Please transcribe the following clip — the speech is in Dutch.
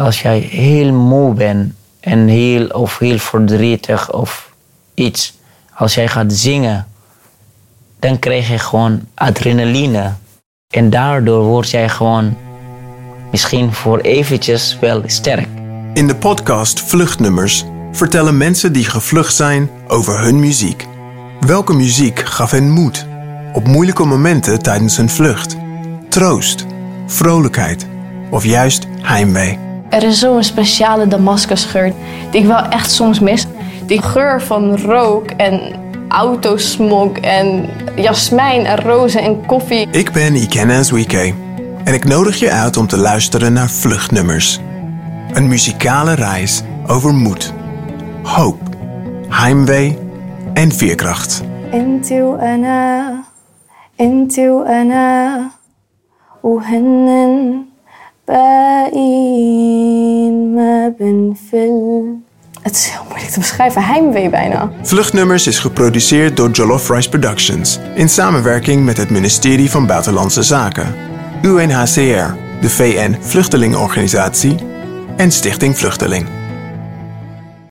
Als jij heel moe bent en heel, of heel verdrietig of iets, als jij gaat zingen, dan krijg je gewoon adrenaline. En daardoor word jij gewoon misschien voor eventjes wel sterk. In de podcast Vluchtnummers vertellen mensen die gevlucht zijn over hun muziek. Welke muziek gaf hen moed op moeilijke momenten tijdens hun vlucht? Troost, vrolijkheid of juist heimwee? Er is zo'n speciale Damascusgeur die ik wel echt soms mis. Die geur van rook en autosmog en jasmijn en rozen en koffie. Ik ben Ikena Azwike en ik nodig je uit om te luisteren naar Vluchtnummers. Een muzikale reis over moed, hoop, heimwee en veerkracht. Into ana, into ana, Het is heel moeilijk te beschrijven, heimwee bijna. Vluchtnummers is geproduceerd door Jollof Rice Productions in samenwerking met het ministerie van Buitenlandse Zaken, UNHCR, de VN Vluchtelingenorganisatie en Stichting Vluchteling.